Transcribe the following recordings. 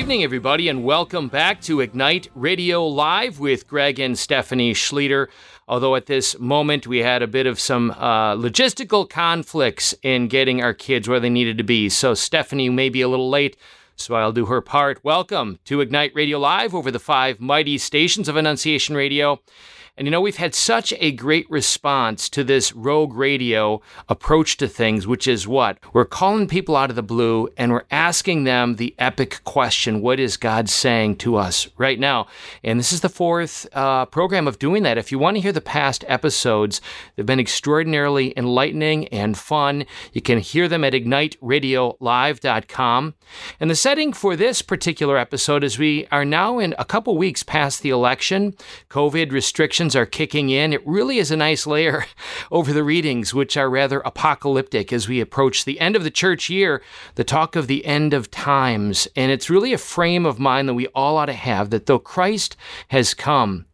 evening, everybody, and welcome back to Ignite Radio Live with Greg and Stephanie Schlueter. Although at this moment we had a bit of some uh, logistical conflicts in getting our kids where they needed to be. So Stephanie may be a little late, so I'll do her part. Welcome to Ignite Radio Live over the five mighty stations of Annunciation Radio. And you know, we've had such a great response to this rogue radio approach to things, which is what? We're calling people out of the blue and we're asking them the epic question What is God saying to us right now? And this is the fourth uh, program of doing that. If you want to hear the past episodes, they've been extraordinarily enlightening and fun. You can hear them at igniteradiolive.com. And the setting for this particular episode is we are now in a couple weeks past the election. COVID restrictions are kicking in, it really is a nice layer over the readings, which are rather apocalyptic as we approach the end of the church year, the talk of the end of times. And it's really a frame of mind that we all ought to have that though Christ has come,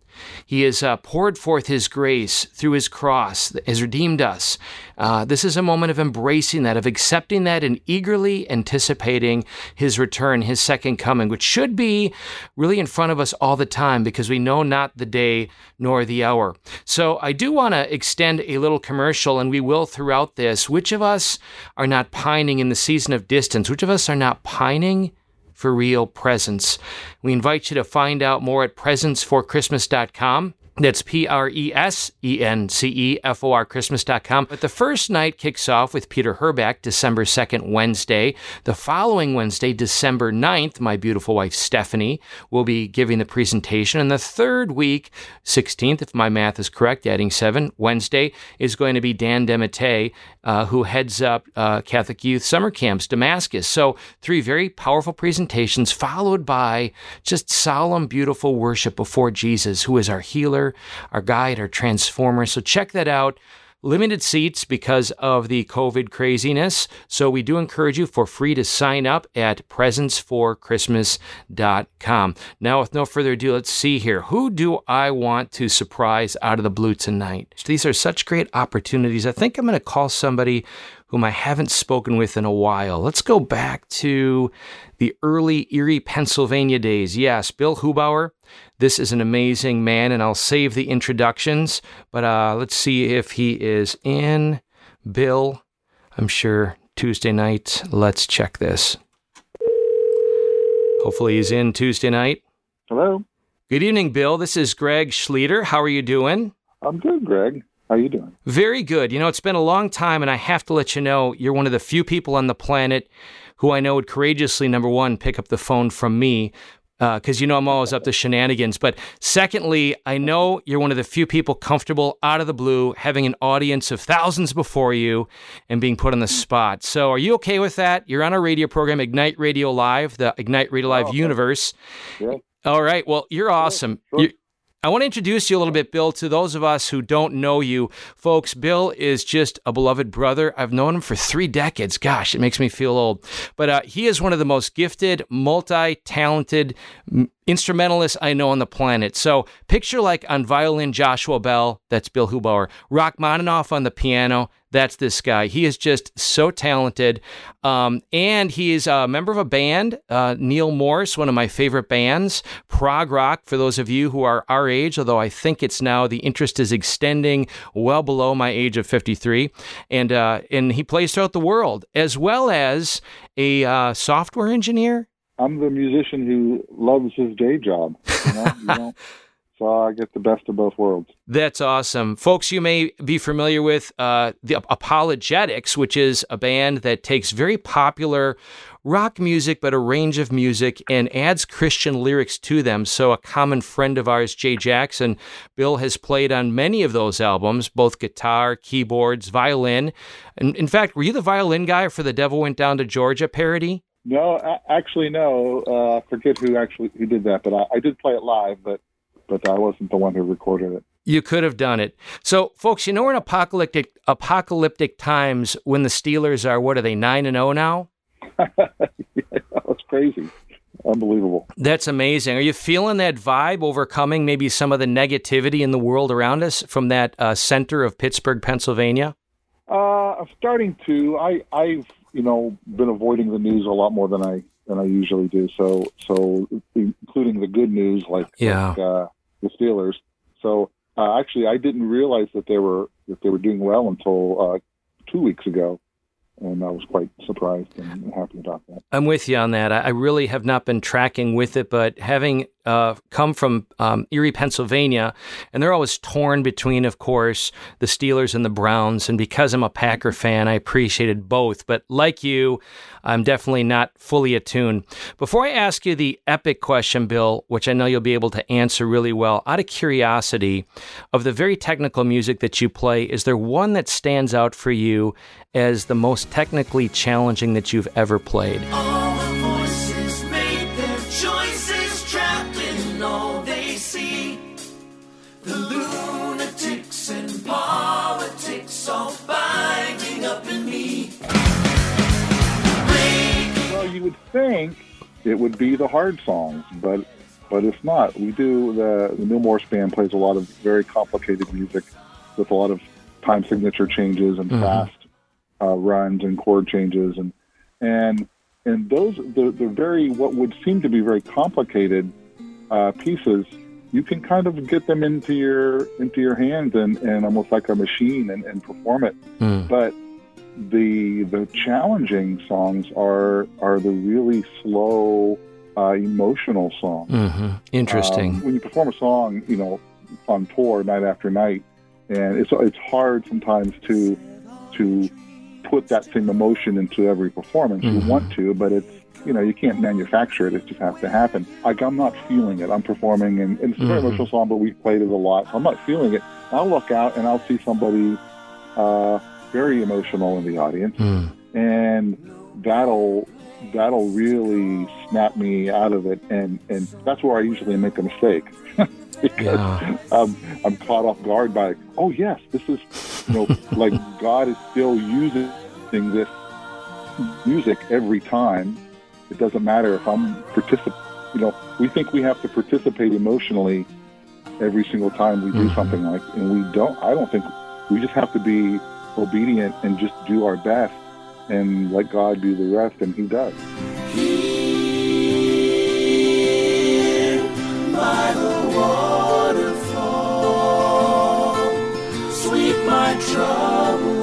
he has uh, poured forth His grace through His cross, has redeemed us. Uh, this is a moment of embracing that, of accepting that, and eagerly anticipating His return, His second coming, which should be really in front of us all the time because we know not the day nor the hour. So I do want to extend a little commercial, and we will throughout this. Which of us are not pining in the season of distance? Which of us are not pining? For real presence. We invite you to find out more at presenceforchristmas.com. That's P R E S E N C E F O R Christmas.com. But the first night kicks off with Peter Herbeck, December 2nd, Wednesday. The following Wednesday, December 9th, my beautiful wife Stephanie will be giving the presentation. And the third week, 16th, if my math is correct, adding seven, Wednesday, is going to be Dan DeMatte, uh, who heads up uh, Catholic Youth Summer Camps, Damascus. So, three very powerful presentations, followed by just solemn, beautiful worship before Jesus, who is our healer our guide, our transformer. So check that out. Limited seats because of the COVID craziness. So we do encourage you for free to sign up at presenceforchristmas.com. Now, with no further ado, let's see here. Who do I want to surprise out of the blue tonight? These are such great opportunities. I think I'm going to call somebody whom I haven't spoken with in a while. Let's go back to the early Erie, Pennsylvania days. Yes, Bill Hubauer. This is an amazing man, and I'll save the introductions, but uh, let's see if he is in. Bill, I'm sure Tuesday night. Let's check this. Hopefully, he's in Tuesday night. Hello. Good evening, Bill. This is Greg Schlueter. How are you doing? I'm good, Greg. How are you doing? Very good. You know, it's been a long time, and I have to let you know you're one of the few people on the planet who I know would courageously, number one, pick up the phone from me because uh, you know I'm always up to shenanigans. But secondly, I know you're one of the few people comfortable out of the blue having an audience of thousands before you and being put on the spot. So, are you okay with that? You're on a radio program, Ignite Radio Live, the Ignite Radio Live oh, okay. universe. Yeah. All right. Well, you're awesome. Sure. You're, I want to introduce you a little bit, Bill, to those of us who don't know you. Folks, Bill is just a beloved brother. I've known him for three decades. Gosh, it makes me feel old. But uh, he is one of the most gifted, multi talented instrumentalists I know on the planet. So picture like on violin Joshua Bell, that's Bill Hubauer, Rachmaninoff on the piano, that's this guy. He is just so talented. Um, and he is a member of a band, uh, Neal Morse, one of my favorite bands, prog rock, for those of you who are our age, although I think it's now the interest is extending well below my age of 53. And, uh, and he plays throughout the world, as well as a uh, software engineer. I'm the musician who loves his day job. You know? you know? So I get the best of both worlds. That's awesome. Folks, you may be familiar with uh, the ApologetiX, which is a band that takes very popular rock music, but a range of music, and adds Christian lyrics to them. So, a common friend of ours, Jay Jackson, Bill has played on many of those albums, both guitar, keyboards, violin. And in fact, were you the violin guy for the Devil Went Down to Georgia parody? No, actually, no. Uh, I forget who actually who did that, but I, I did play it live. But but I wasn't the one who recorded it. You could have done it. So, folks, you know we're in apocalyptic apocalyptic times when the Steelers are what are they nine and zero oh now? yeah, that's crazy. Unbelievable. That's amazing. Are you feeling that vibe overcoming maybe some of the negativity in the world around us from that uh, center of Pittsburgh, Pennsylvania? Uh, I'm starting to. I, I've you know been avoiding the news a lot more than I than I usually do. So so including the good news like, Yeah. like uh, the Steelers. So uh, actually, I didn't realize that they were that they were doing well until uh, two weeks ago, and I was quite surprised and happy about that. I'm with you on that. I really have not been tracking with it, but having uh, come from um, Erie, Pennsylvania, and they're always torn between, of course, the Steelers and the Browns. And because I'm a Packer fan, I appreciated both. But like you, I'm definitely not fully attuned. Before I ask you the epic question, Bill, which I know you'll be able to answer really well, out of curiosity, of the very technical music that you play, is there one that stands out for you as the most technically challenging that you've ever played? All the voices made their choices, trapped in all they see. The lunatics and politics all binding up in me. Well, you would think it would be the hard songs, but but it's not. We do the the Neal Morse band plays a lot of very complicated music with a lot of time signature changes and mm-hmm. fast uh, runs and chord changes and and and those the the very what would seem to be very complicated uh, pieces. You can kind of get them into your into your hands and, and almost like a machine and, and perform it Hmm. but the the challenging songs are are the really slow uh, emotional songs hmm Interesting. Um, when you perform a song you know on tour night after night and it's it's hard sometimes to to put that same emotion into every performance Mhm. you want to but it's you know you can't manufacture it it just has to happen like i'm not feeling it i'm performing and, and it's a very Mhm. emotional song but we've played it a lot so i'm not feeling it i'll look out and i'll see somebody uh, very emotional in the audience, Hmm. and that'll that'll really snap me out of it, and and that's where I usually make a mistake because Yeah. um, I'm caught off guard by oh yes, this is you know like God is still using this music every time. It doesn't matter if I'm particip You know, we think we have to participate emotionally every single time we do Mhm. something like, and we don't. I don't think we just have to be obedient and just do our best and let God do the rest, and He does. Sweep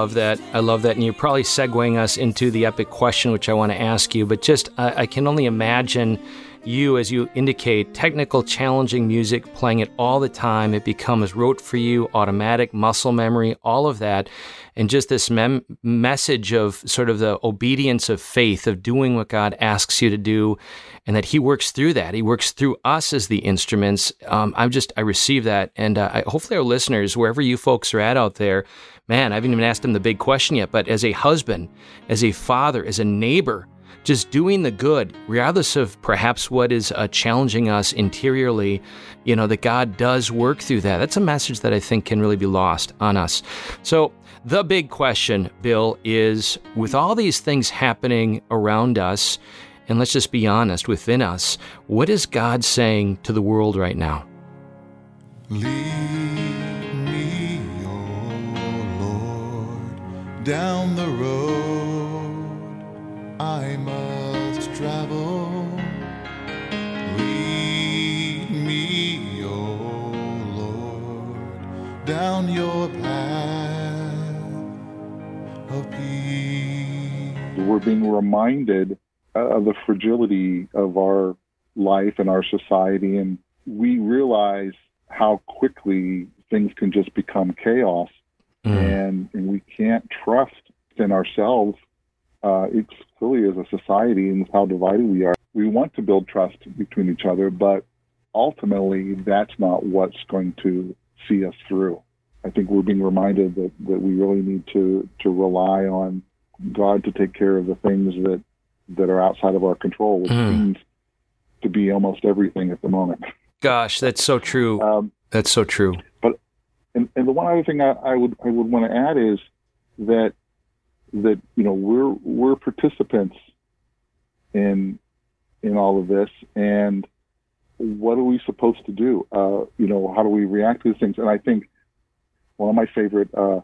love that. I love that. And you're probably segueing us into the epic question, which I want to ask you. But just, I, I can only imagine you, as you indicate, technical, challenging music, playing it all the time. It becomes rote for you, automatic, muscle memory, all of that. And just this mem- message of sort of the obedience of faith, of doing what God asks you to do, and that He works through that. He works through us as the instruments. Um, I'm just, I receive that. And uh, I, hopefully, our listeners, wherever you folks are at out there, man, I haven't even asked them the big question yet, but as a husband, as a father, as a neighbor, just doing the good, regardless of perhaps what is uh, challenging us interiorly, you know, that God does work through that. That's a message that I think can really be lost on us. So, the big question, Bill, is with all these things happening around us, and let's just be honest, within us, what is God saying to the world right now? Lead me, O Lord, down the road I must travel. Lead me, O Lord, down your path of peace. We're being reminded of the fragility of our life and our society, and we realize how quickly things can just become chaos, Mm. and and we can't trust in ourselves. Uh, it's clearly as a society and how divided we are. We want to build trust between each other, but ultimately, that's not what's going to see us through. I think we're being reminded that, that we really need to, to rely on God to take care of the things that, that are outside of our control, which Mm. seems to be almost everything at the moment. Gosh, that's so true. Um, that's so true. and, and the one other thing I, I would I would want to add is that that you know we're we're participants in in all of this, and what are we supposed to do? Uh, you know, how do we react to these things? And I think one of my favorite uh,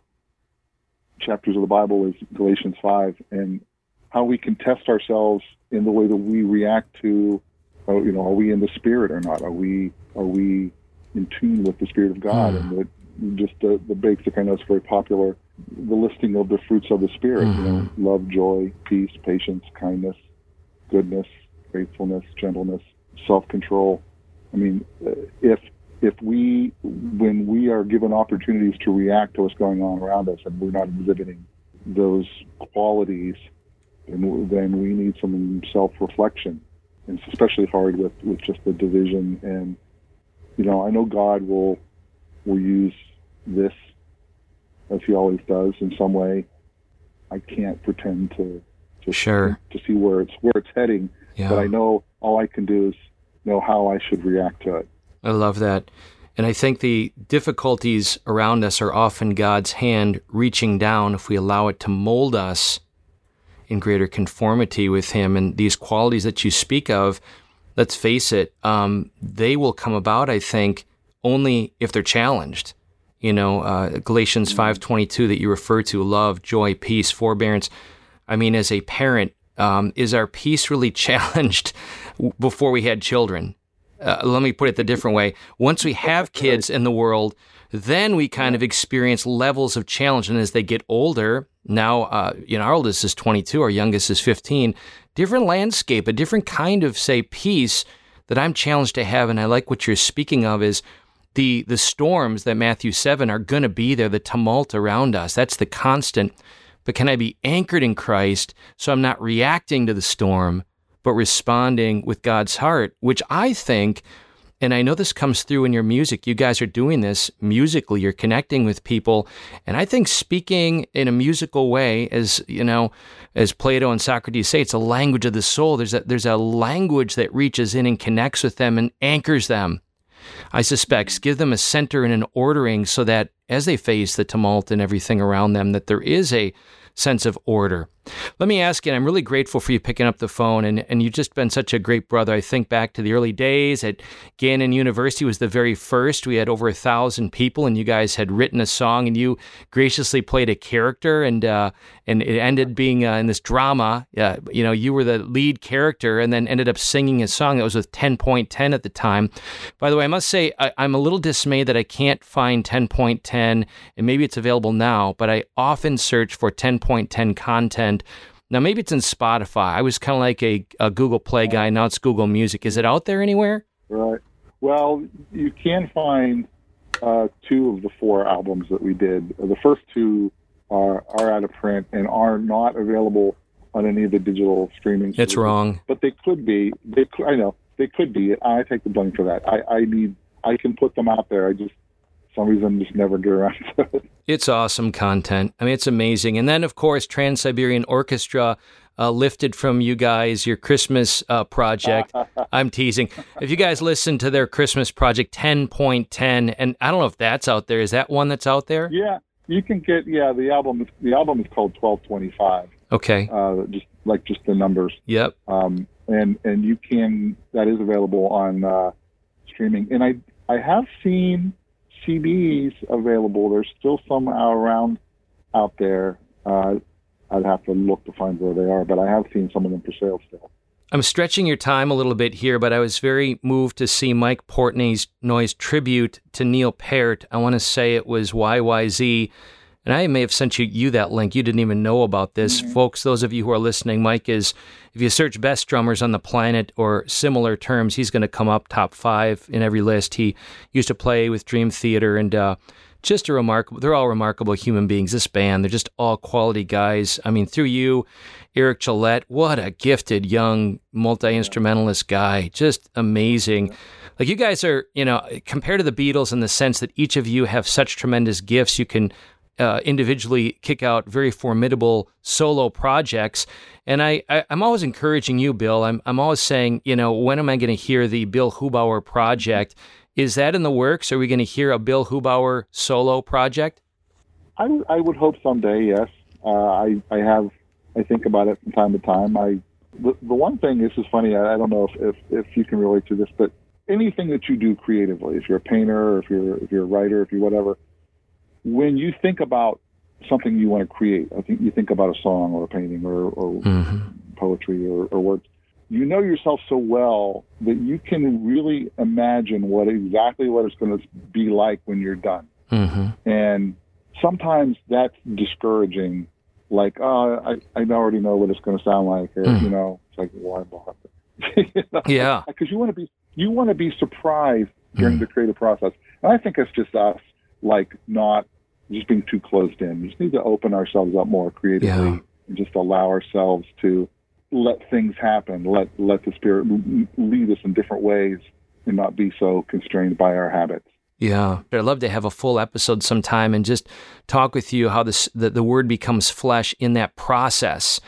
chapters of the Bible is Galatians five, and how we can test ourselves in the way that we react to, uh, you know, are we in the Spirit or not? Are we are we in tune with the Spirit of God? Hmm. And the, just the, the basic, I know it's very popular, the listing of the fruits of the Spirit, you know, love, joy, peace, patience, kindness, goodness, faithfulness, gentleness, self-control. I mean, uh, if if we, when we are given opportunities to react to what's going on around us, and we're not exhibiting those qualities, then, then we need some self-reflection. And it's especially hard with, with just the division. And you know, I know God will will use this as He always does in some way. I can't pretend to to, Sure. to see where it's where it's heading, Yeah. but I know all I can do is know how I should react to it. I love that. And I think the difficulties around us are often God's hand reaching down if we allow it to mold us in greater conformity with Him. And these qualities that you speak of, let's face it, um, they will come about, I think, only if they're challenged. You know, uh, Galatians 5.22 that you refer to, love, joy, peace, forbearance. I mean, as a parent, um, is our peace really challenged before we had children? uh, let me put it the different way. Once we have kids in the world, then we kind of experience levels of challenge. And as they get older, now, uh, you know, our oldest is 22, our youngest is 15, different landscape, a different kind of, say, peace that I'm challenged to have. And I like what you're speaking of is the, the storms that Matthew 7 are going to be there, the tumult around us. That's the constant. But can I be anchored in Christ so I'm not reacting to the storm? but responding with God's heart, which I think, and I know this comes through in your music, you guys are doing this musically, you're connecting with people. And I think speaking in a musical way, as you know, as Plato and Socrates say, it's a language of the soul. There's a, there's a language that reaches in and connects with them and anchors them. I suspect give them a center and an ordering so that as they face the tumult and everything around them, that there is a sense of order. Let me ask you, and I'm really grateful for you picking up the phone, and, and you've just been such a great brother. I think back to the early days at Gannon University was the very first. We had over a thousand people, and you guys had written a song, and you graciously played a character, and uh, and it ended being uh, in this drama. Uh, you know, you were the lead character, and then ended up singing a song that was with 10.10 at the time. By the way, I must say I, I'm a little dismayed that I can't find 10.10, and maybe it's available now, but I often search for 10.10 content. Now, maybe it's in Spotify. I was kind of like a, a Google Play guy. Now it's Google Music. Is it out there anywhere? Right. Well, you can find uh, two of the four albums that we did. The first two are are out of print and are not available on any of the digital streaming. It's services. wrong. but they could be. They I know they could be. I take the blame for that. I, I need. I can put them out there. I just some reason just never get around to it. It's awesome content. I mean, it's amazing. And then, of course, Trans Siberian Orchestra uh, lifted from you guys your Christmas uh, project. I'm teasing. If you guys listen to their Christmas project 10.10, and I don't know if that's out there. Is that one that's out there? Yeah, you can get. Yeah, the album. is The album is called twelve twenty five. Okay. Uh, just like just the numbers. Yep. um, and and you can that is available on uh, streaming. And I I have seen CDs available. There's still some around out there. Uh, I'd have to look to find where they are, but I have seen some of them for sale still. I'm stretching your time a little bit here, but I was very moved to see Mike Portnoy's noise tribute to Neil Peart. I want to say it was YYZ. And I may have sent you, you that link. You didn't even know about this. Folks, those of you who are listening, Mike is, if you search best drummers on the planet or similar terms, he's going to come up top five in every list. He used to play with Dream Theater and uh, just a remarkable, they're all remarkable human beings. This band, they're just all quality guys. I mean, through you, Eric Gillette, what a gifted young multi instrumentalist guy. Just amazing. Like you guys are, you know, compared to the Beatles in the sense that each of you have such tremendous gifts, you can uh, individually kick out very formidable solo projects. And I, I, am always encouraging you, Bill. I'm, I'm always saying, you know, when am I going to hear the Bill Hubauer project? Is that in the works? Are we going to hear a Bill Hubauer solo project? I, I would hope someday, yes. Uh, I, I have, I think about it from time to time. I, the, the one thing, this is funny, I, I don't know if, if, if you can relate to this, but anything that you do creatively, if you're a painter, if you're, if you're a writer, if you're whatever, when you think about something you want to create, I think you think about a song or a painting or, or mm-hmm. poetry or, or words, you know yourself so well that you can really imagine what exactly what it's going to be like when you're done. Mm-hmm. And sometimes that's discouraging. Like, oh, I, I already know what it's going to sound like, or mm. you know, it's like why bother? you know? Yeah, because you want to be you want to be surprised during mm. the creative process, and I think it's just us like not just being too closed in. We just need to open ourselves up more creatively yeah. and just allow ourselves to let things happen, let let the spirit lead us in different ways, and not be so constrained by our habits. Yeah, I'd love to have a full episode sometime and just talk with you how this the, the word becomes flesh in that process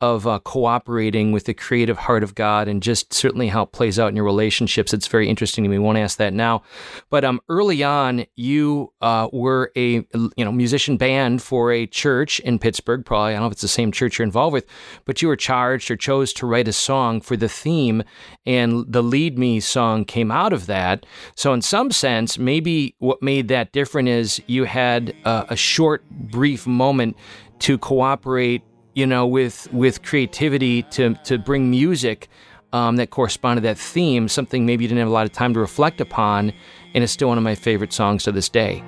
of uh, cooperating with the creative heart of God and just certainly how it plays out in your relationships. It's very interesting to me. We won't ask that now. But um, early on, you uh, were a you know musician band for a church in Pittsburgh. Probably I don't know if it's the same church you're involved with, but you were charged or chose to write a song for the theme, and the "Lead Me" song came out of that. So in some sense, maybe what made that different is you had uh, a short, brief moment to cooperate you know, with with creativity to to bring music um, that corresponded to that theme, something maybe you didn't have a lot of time to reflect upon, and it's still one of my favorite songs to this day.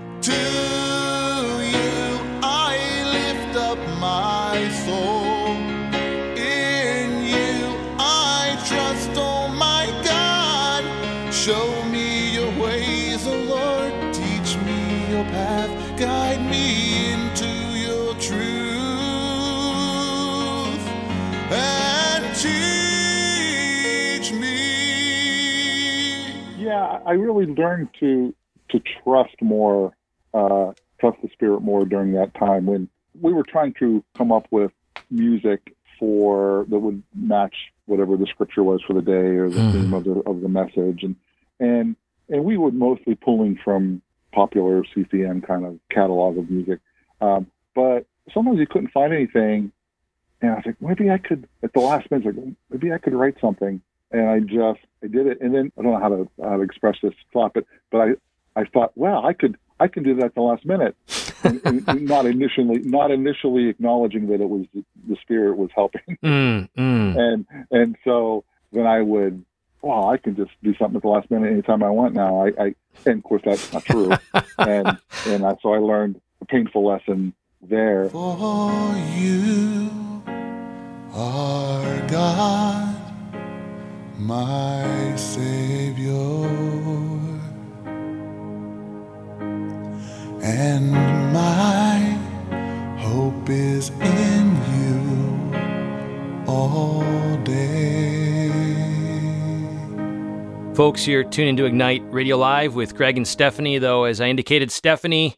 I really learned to to trust more, uh, trust the spirit more during that time when we were trying to come up with music for that would match whatever the scripture was for the day or the mm. theme of the of the message, and and and we were mostly pulling from popular CCM kind of catalog of music, um, but sometimes you couldn't find anything, and I was like, maybe I could at the last minute, like maybe I could write something and I just I did it, and then I don't know how to how to express this thought, but but I I thought, wow, I could I can do that at the last minute, and, and not initially not initially acknowledging that it was the spirit was helping, mm, mm. and and so then I would. Well, I can just do something at the last minute anytime I want now. I, I and of course that's not true, and and I, so I learned a painful lesson there. For you are God my Savior, and my hope is in you all day. Folks, you're tuning to Ignite Radio Live with Greg and Stephanie, though, as I indicated, Stephanie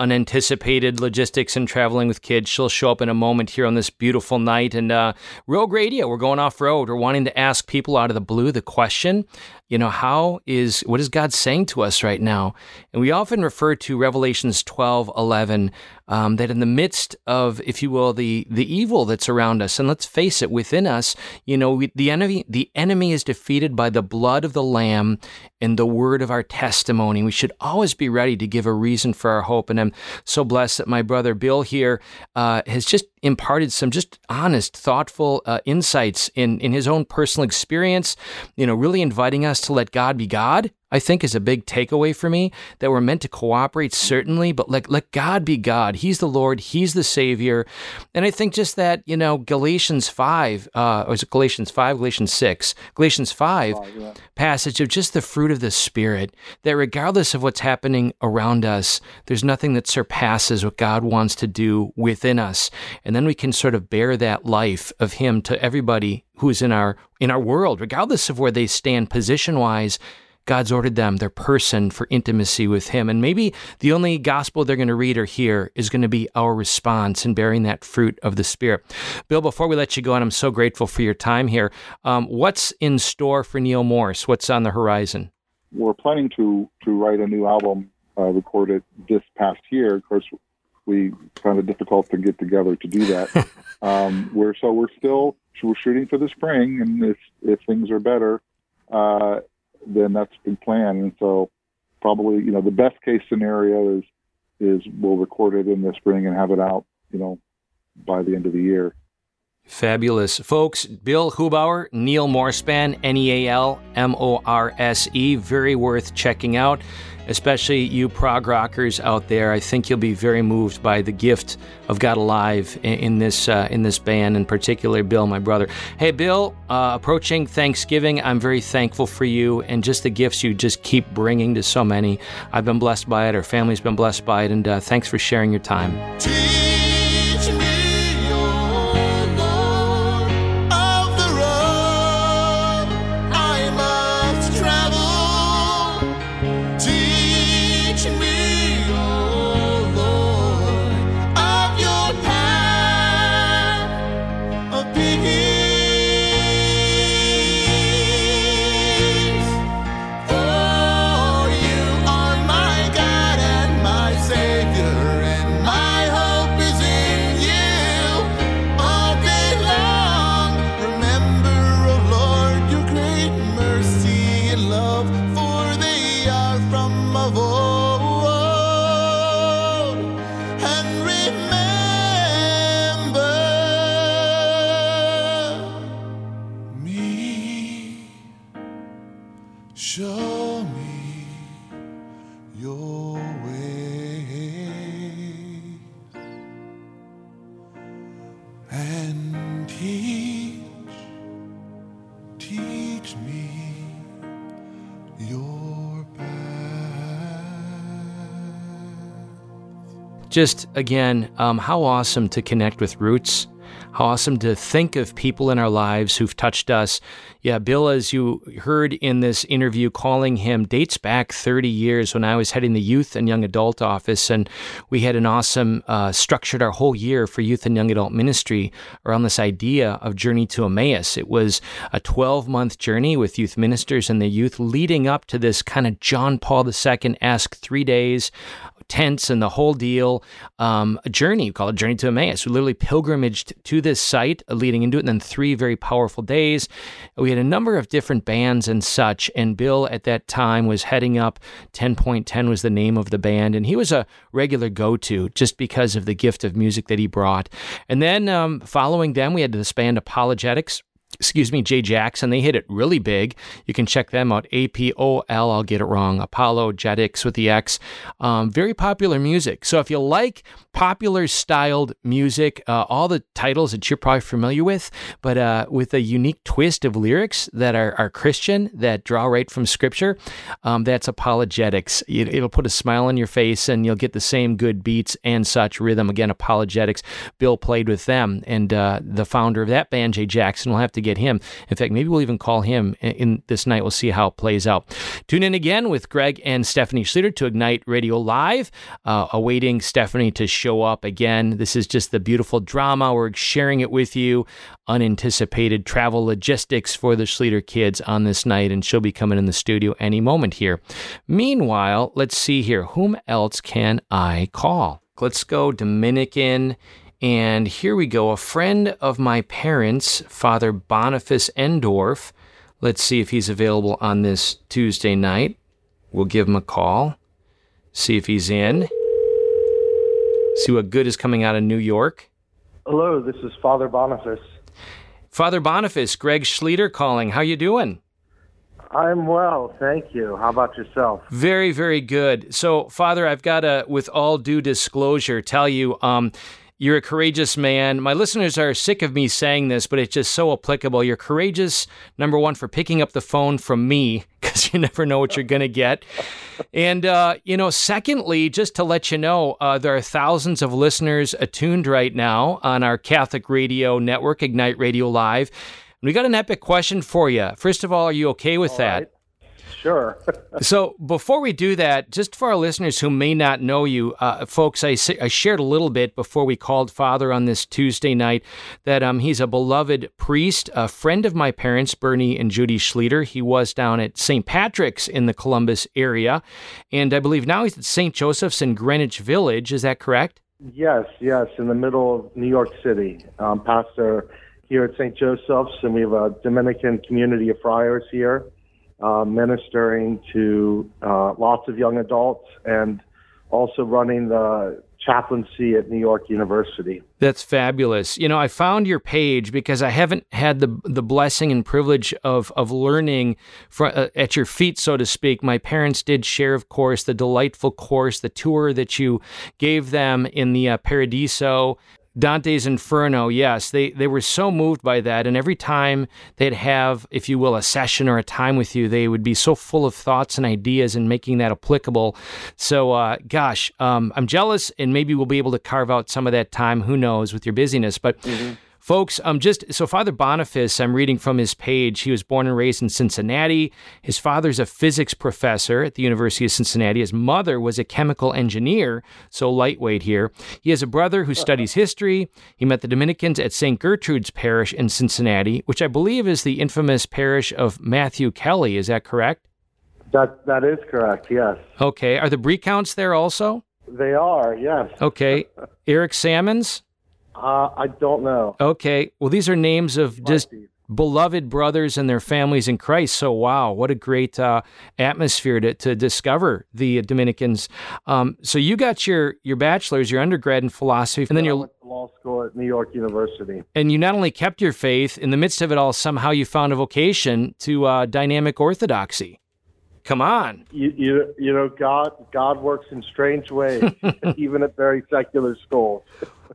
unanticipated logistics and traveling with kids. She'll show up in a moment here on this beautiful night. And uh, Rogue Radio, we're going off road. We're wanting to ask people out of the blue the question you know, how is, what is God saying to us right now? And we often refer to Revelations 12, 11, um, that in the midst of, if you will, the, the evil that's around us, and let's face it, within us, you know, we, the enemy, the enemy is defeated by the blood of the Lamb and the word of our testimony. We should always be ready to give a reason for our hope. And I'm so blessed that my brother Bill here uh, has just imparted some just honest, thoughtful uh, insights in, in his own personal experience, you know, really inviting us to let God be God I think is a big takeaway for me that we're meant to cooperate, certainly, but let, let God be God. He's the Lord, He's the Savior. And I think just that, you know, Galatians 5, uh, or is it Galatians 5, Galatians 6, Galatians 5 oh, yeah. passage of just the fruit of the Spirit, that regardless of what's happening around us, there's nothing that surpasses what God wants to do within us. And then we can sort of bear that life of Him to everybody who's in our in our world, regardless of where they stand position wise God's ordered them, their person, for intimacy with Him. And maybe the only gospel they're going to read or hear is going to be our response in bearing that fruit of the Spirit. Bill, before we let you go, and I'm so grateful for your time here, um, what's in store for Neal Morse? What's on the horizon? We're planning to to write a new album, uh, recorded this past year. Of course, we found it difficult to get together to do that. um, we're so we're still we're shooting for the spring, and if if things are better, uh, then that's the plan. And so probably you know the best case scenario is is we'll record it in the spring and have it out you know by the end of the year. Fabulous. Folks, Bill Hubauer, Neal Morse N E A L M O R S E, very worth checking out, especially you prog rockers out there. I think you'll be very moved by the gift of God Alive in, this uh, in this band, in particular, Bill, my brother. Hey, Bill, uh, approaching Thanksgiving, I'm very thankful for you and just the gifts you just keep bringing to so many. I've been blessed by it, our family's been blessed by it, and uh, thanks for sharing your time. Just again, um, how awesome to connect with roots. How awesome to think of people in our lives who've touched us. Yeah, Bill, as you heard in this interview, calling him dates back 30 years when I was heading the youth and young adult office. And we had an awesome, uh, structured our whole year for youth and young adult ministry around this idea of Journey to Emmaus. It was a 12 month journey with youth ministers and the youth leading up to this kind of John Paul II esque three days tents and the whole deal. Um, a journey you call it Journey to Emmaus. We literally pilgrimaged to this site leading into it, and then three very powerful days. We had a number of different bands and such, and Bill at that time was heading up. 10.10 was the name of the band, and he was a regular go to just because of the gift of music that he brought. And then um, following them, we had this band ApologetiX excuse me, Jay Jackson. They hit it really big. You can check them out. A P O L, I'll get it wrong. Apollo ApologetiX with the X. Um, very popular music. So if you like popular styled music, uh, all the titles that you're probably familiar with, but uh, with a unique twist of lyrics that are, are Christian, that draw right from Scripture, um, that's ApologetiX. It, it'll put a smile on your face and you'll get the same good beats and such rhythm. Again, ApologetiX. Bill played with them, and uh, the founder of that band, Jay Jackson, will have to get him. In fact, maybe we'll even call him in, in this night. We'll see how it plays out. Tune in again with Greg and Stephanie Schlueter to Ignite Radio Live, uh, awaiting Stephanie to show up again. This is just the beautiful drama. We're sharing it with you. Unanticipated travel logistics for the Schlueter kids on this night, and she'll be coming in the studio any moment here. Meanwhile, let's see here. Whom else can I call? Let's go Dominican. And here we go. A friend of my parents, Father Boniface Endorf. Let's see if he's available on this Tuesday night. We'll give him a call, see if he's in, see what good is coming out of New York. Hello, this is Father Boniface. Father Boniface, Greg Schlueter calling. How you doing? I'm well, thank you. How about yourself? Very, very good. So, Father, I've got to, with all due disclosure, tell you, um, you're a courageous man. My listeners are sick of me saying this, but it's just so applicable. You're courageous, number one, for picking up the phone from me, because you never know what you're going to get. And, uh, you know, secondly, just to let you know, uh, there are thousands of listeners attuned right now on our Catholic radio network, Ignite Radio Live. We got an epic question for you. First of all, are you okay with that? right. Sure. So before we do that, just for our listeners who may not know you, uh, folks, I, I shared a little bit before we called Father on this Tuesday night that um, he's a beloved priest, a friend of my parents, Bernie and Judy Schlueter. He was down at St. Patrick's in the Columbus area, and I believe now he's at St. Joseph's in Greenwich Village. Is that correct? yes, yes, in the middle of New York City. Um, pastor here at St. Joseph's, and we have a Dominican community of friars here, uh, ministering to uh, lots of young adults and also running the chaplaincy at New York University. That's fabulous. You know, I found your page because I haven't had the the blessing and privilege of of learning uh, at your feet, so to speak. My parents did share, of course, the delightful course, the tour that you gave them in the uh, Paradiso. Dante's Inferno, yes, they, they were so moved by that. And every time they'd have, if you will, a session or a time with you, they would be so full of thoughts and ideas and making that applicable. So, uh, gosh, um, I'm jealous, and maybe we'll be able to carve out some of that time. Who knows with your busyness? But Folks, um, just so Father Boniface, I'm reading from his page. He was born and raised in Cincinnati. His father's a physics professor at the University of Cincinnati. His mother was a chemical engineer, so lightweight here. He has a brother who studies history. He met the Dominicans at St. Gertrude's Parish in Cincinnati, which I believe is the infamous parish of Matthew Kelly. Is that correct? That that is correct. Yes, Okay. Are the Brie counts there also? they are. Yes. Okay. Eric Salmons? Uh, I don't know. Okay. Well, these are names of just be. beloved brothers and their families in Christ. So, wow, what a great uh, atmosphere to, to discover the Dominicans. Um, so, you got your your bachelor's, your undergrad in philosophy, and then I you law school at New York University. and you not only kept your faith in the midst of it all. Somehow, you found a vocation to uh, dynamic orthodoxy. Come on. You, you, you know, God, God works in strange ways, even at very secular schools.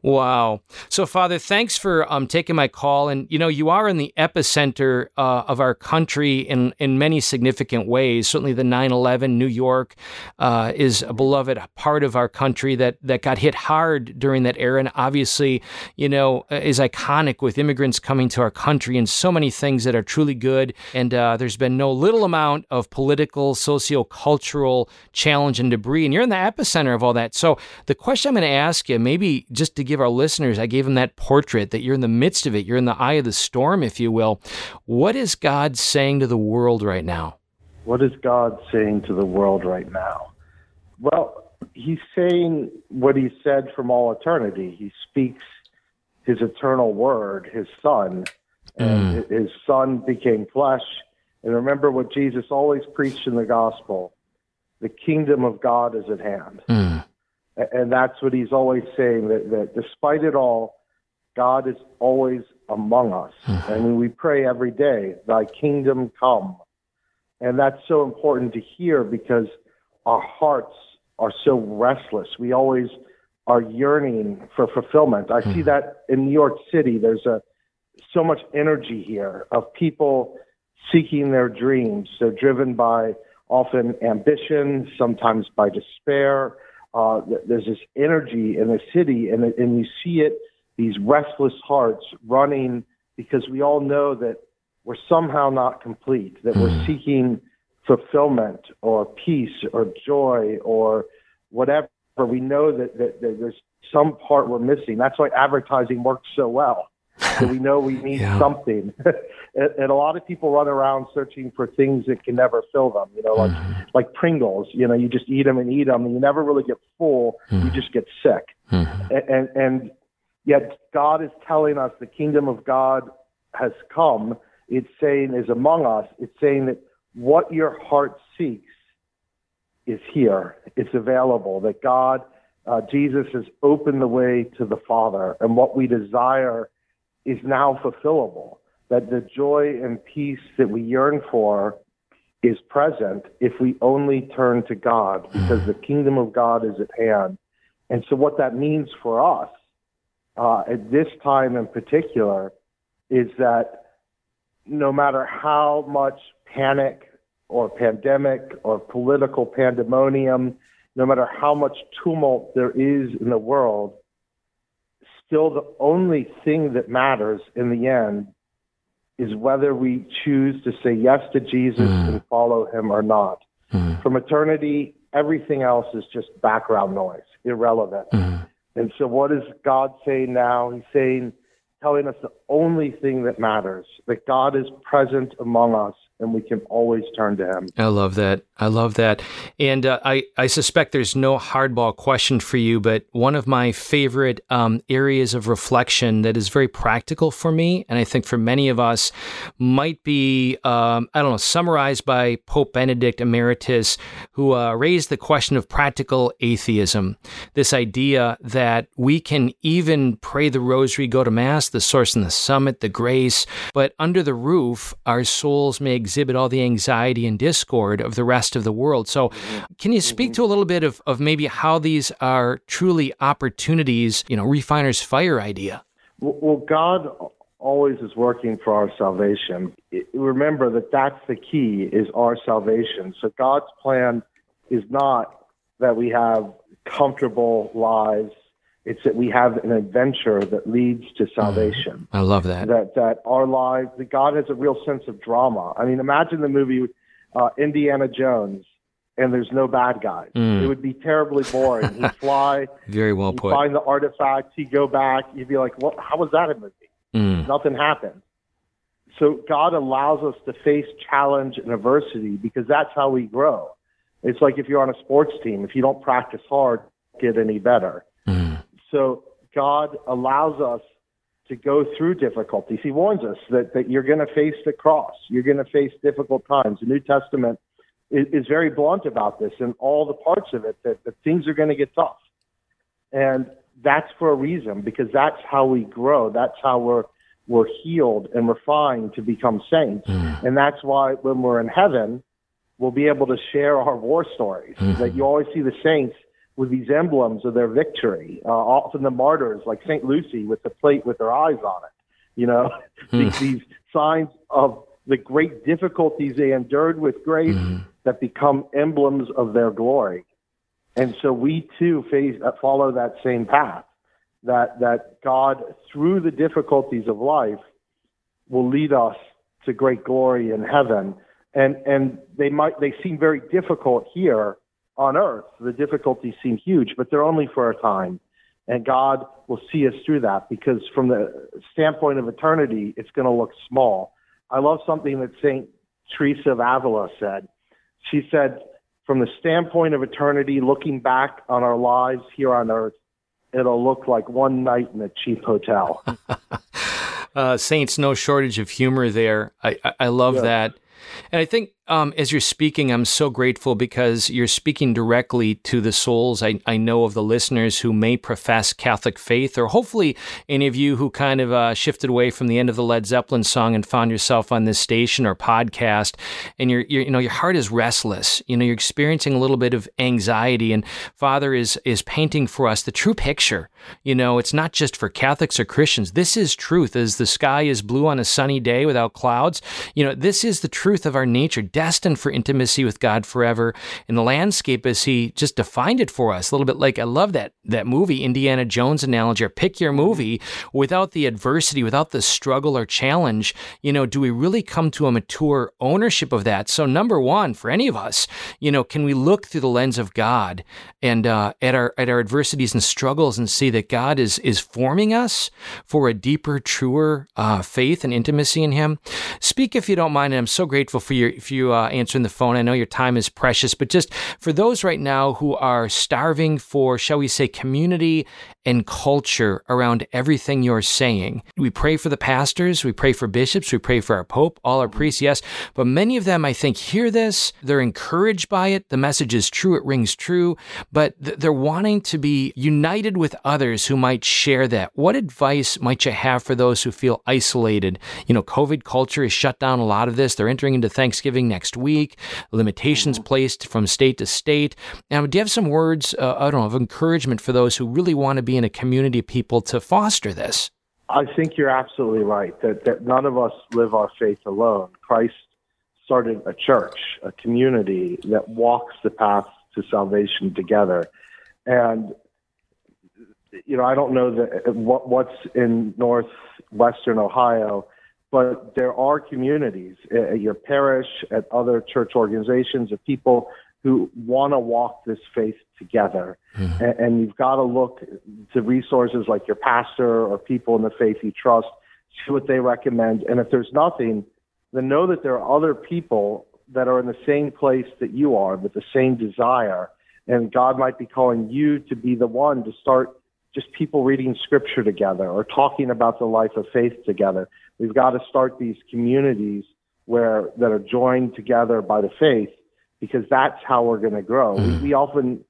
Wow. So, Father, thanks for um, taking my call. And, you know, you are in the epicenter uh, of our country in, in many significant ways. Certainly, the 9 11 New York uh, is a beloved part of our country that, that got hit hard during that era. And obviously, you know, uh, is iconic with immigrants coming to our country and so many things that are truly good. And uh, there's been no little amount of political, socio-cultural challenge and debris. And you're in the epicenter of all that. So, the question I'm going to ask you, maybe just to give our listeners, I gave them that portrait that you're in the midst of it. You're in the eye of the storm, if you will. What is God saying to the world right now? What is God saying to the world right now? Well, he's saying what he said from all eternity. He speaks his eternal word, his son, and mm. his son became flesh. And remember what Jesus always preached in the gospel the kingdom of God is at hand. A- And that's what he's always saying that, that despite it all, God is always among us. Mm-hmm. And we pray every day, Thy kingdom come. And that's so important to hear because our hearts are so restless. We always are yearning for fulfillment. I see mm-hmm. that in New York City. There's a so much energy here of people seeking their dreams. They're driven by often ambition, sometimes by despair. Uh, there's this energy in the city, and, and you see it, these restless hearts running because we all know that we're somehow not complete, that we're seeking fulfillment or peace or joy or whatever. We know that, that, that there's some part we're missing. That's why advertising works so well. So we know we need Yeah. something. and, and a lot of people run around searching for things that can never fill them. You know, like mm-hmm. like Pringles. You know, you just eat them and eat them, and you never really get full. You mm-hmm. just get sick. Mm-hmm. And, and and yet God is telling us the kingdom of God has come. It's saying is among us. It's saying that what your heart seeks is here. It's available. That God, uh, Jesus, has opened the way to the Father, and what we desire is now fulfillable. That the joy and peace that we yearn for is present if we only turn to God, because the kingdom of God is at hand. And so, what that means for us uh, at this time in particular is that no matter how much panic or pandemic or political pandemonium, no matter how much tumult there is in the world, still the only thing that matters in the end is whether we choose to say yes to Jesus mm. and follow him or not. Mm. From eternity, everything else is just background noise, irrelevant. Mm. And so, what is God saying now? He's saying, telling us the only thing that matters that God is present among us and we can always turn to him. I love that. I love that. And uh, I, I suspect there's no hardball question for you, but one of my favorite um, areas of reflection that is very practical for me, and I think for many of us, might be, um, I don't know, summarized by Pope Benedict Emeritus, who uh, raised the question of practical atheism. This idea that we can even pray the rosary, go to Mass, the source and the summit, the grace, but under the roof, our souls may exhibit all the anxiety and discord of the rest of the world. So, can you speak to a little bit of, of maybe how these are truly opportunities, you know, refiner's fire idea? Well, God always is working for our salvation. Remember that that's the key is our salvation. So God's plan is not that we have comfortable lives. It's that we have an adventure that leads to salvation. I love that. That that our lives, that God has a real sense of drama. I mean, imagine the movie uh, Indiana Jones, and there's no bad guys. It would be terribly boring. He'd fly, Very well put. find the artifacts, you go back, you'd be like, what, how was that a movie? Mm. Nothing happened. So God allows us to face challenge and adversity because that's how we grow. It's like if you're on a sports team, if you don't practice hard, get any better. Mm. So God allows us to go through difficulties. He warns us that, that you're going to face the cross. You're going to face difficult times. The New Testament is, is very blunt about this and all the parts of it that, that things are going to get tough. And that's for a reason because that's how we grow. That's how we're we're healed and refined to become saints. And that's why when we're in heaven, we'll be able to share our war stories. That you always see the saints with these emblems of their victory. Uh, often the martyrs, like Saint Lucy, with the plate with their eyes on it. You know, these, these signs of the great difficulties they endured with grace that become emblems of their glory. And so we too face, uh, follow that same path. That that God, through the difficulties of life, will lead us to great glory in heaven. And and they might they seem very difficult here on earth. The difficulties seem huge, but they're only for a time. And God will see us through that because from the standpoint of eternity, it's going to look small. I love something that Saint Teresa of Avila said. She said, from the standpoint of eternity, looking back on our lives here on earth, it'll look like one night in a cheap hotel. Uh, Saints, no shortage of humor there. I, I, I love that. And I think um, as you're speaking, I'm so grateful because you're speaking directly to the souls I, I know of the listeners who may profess Catholic faith, or hopefully any of you who kind of uh, shifted away from the end of the Led Zeppelin song and found yourself on this station or podcast, and your you know your heart is restless. You know you're experiencing a little bit of anxiety, and Father is is painting for us the true picture. You know it's not just for Catholics or Christians. This is truth. As the sky is blue on a sunny day without clouds, you know this is the truth of our nature destined for intimacy with God forever. And the landscape, as he just defined it for us, a little bit like I love that that movie, Indiana Jones analogy, or pick your movie, without the adversity, without the struggle or challenge, you know, do we really come to a mature ownership of that? So, number one, for any of us, you know, can we look through the lens of God and uh, at our at our adversities and struggles and see that God is is forming us for a deeper, truer uh, faith and intimacy in Him? Speak if you don't mind. And I'm so grateful for your for you uh, answering the phone. I know your time is precious, but just for those right now who are starving for, shall we say, community and culture around everything you're saying, we pray for the pastors, we pray for bishops, we pray for our pope, all our priests, yes, but many of them, I think, hear this, they're encouraged by it, the message is true, it rings true, but th- they're wanting to be united with others who might share that. What advice might you have for those who feel isolated? You know, COVID culture has shut down a lot of this. They're entering into Thanksgiving next week, limitations placed from state to state. Now, do you have some words, uh, I don't know, of encouragement for those who really want to be in a community of people to foster this? I think you're absolutely right that, that none of us live our faith alone. Christ started a church, a community that walks the path to salvation together. And you know, I don't know that what, what's in northwestern Ohio, but there are communities at at your parish, at other church organizations, of people who want to walk this faith together. Hmm. And, and you've got to look to resources like your pastor or people in the faith you trust, see what they recommend. And if there's nothing, then know that there are other people that are in the same place that you are with the same desire. And God might be calling you to be the one to start just people reading scripture together or talking about the life of faith together. We've got to start these communities where that are joined together by the faith because that's how we're going to grow. We, we often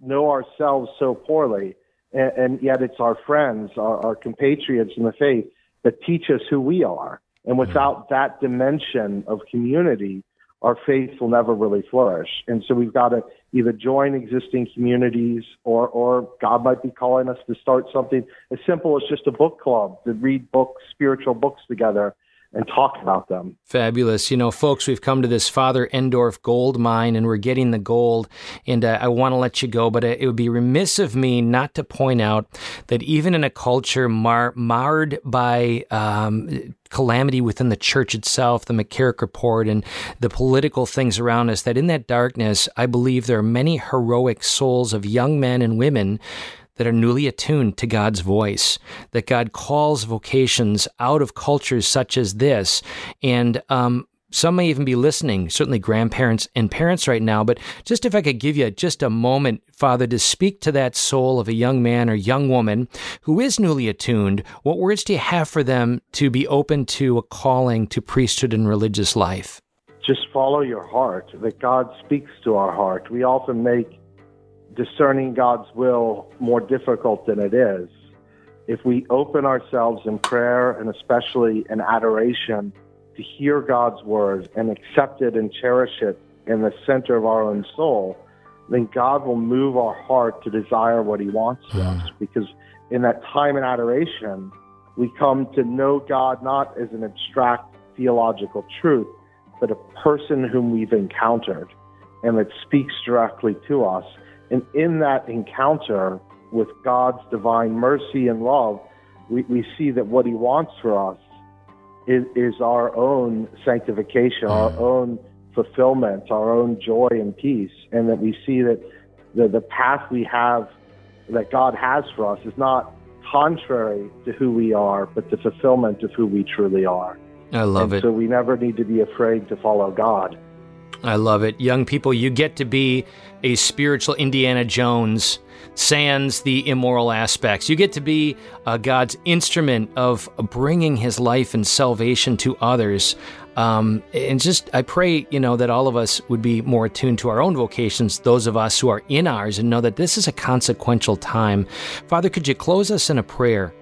know ourselves so poorly, and, and yet it's our friends, our, our compatriots in the faith that teach us who we are. And without that dimension of community, our faith will never really flourish. And so we've got to either join existing communities or, or God might be calling us to start something as simple as just a book club to read books, spiritual books together and talk about them. Fabulous. You know, folks, we've come to this Father Endorf gold mine and we're getting the gold. And uh, I want to let you go, but it would be remiss of me not to point out that even in a culture mar- marred by um, calamity within the church itself, the McCarrick Report, and the political things around us, that in that darkness, I believe there are many heroic souls of young men and women that are newly attuned to God's voice, that God calls vocations out of cultures such as this. And um, some may even be listening, certainly grandparents and parents right now. But just if I could give you just a moment, Father, to speak to that soul of a young man or young woman who is newly attuned, what words do you have for them to be open to a calling to priesthood and religious life? just follow your heart, that God speaks to our heart. We often make discerning God's will more difficult than it is. If we open ourselves in prayer and especially in adoration to hear God's word and accept it and cherish it in the center of our own soul, then God will move our heart to desire what He wants for us. Because in that time in adoration, we come to know God not as an abstract theological truth, but a person whom we've encountered and that speaks directly to us. And in that encounter with God's divine mercy and love, we, we see that what He wants for us is, is our own sanctification, our mm. own fulfillment, our own joy and peace, and that we see that the, the path we have that God has for us is not contrary to who we are, but the fulfillment of who we truly are. I love and it. So we never need to be afraid to follow God. I love it. Young people, you get to be a spiritual Indiana Jones, sans the immoral aspects. You get to be uh, God's instrument of bringing his life and salvation to others. Um, and just, I pray, you know, that all of us would be more attuned to our own vocations, those of us who are in ours, and know that this is a consequential time. Father, could you close us in a prayer?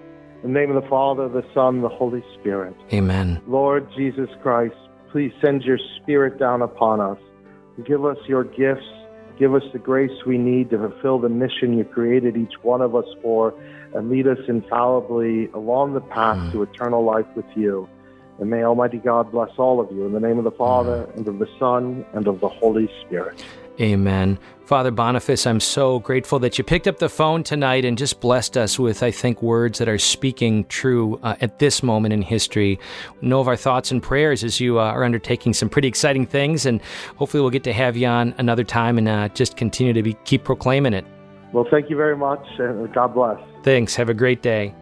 In the name of the Father, the Son, the Holy Spirit. Amen. Lord Jesus Christ, please send your Spirit down upon us. Give us your gifts. Give us the grace we need to fulfill the mission you created each one of us for, and lead us infallibly along the path mm. to eternal life with you. And may Almighty God bless all of you in the name of the Father, mm. and of the Son, and of the Holy Spirit. Amen. Father Boniface, I'm so grateful that you picked up the phone tonight and just blessed us with, I think, words that are speaking true uh, at this moment in history. Know of our thoughts and prayers as you uh, are undertaking some pretty exciting things, and hopefully we'll get to have you on another time and uh, just continue to be, keep proclaiming it. Well, thank you very much, and God bless. Thanks. Have a great day.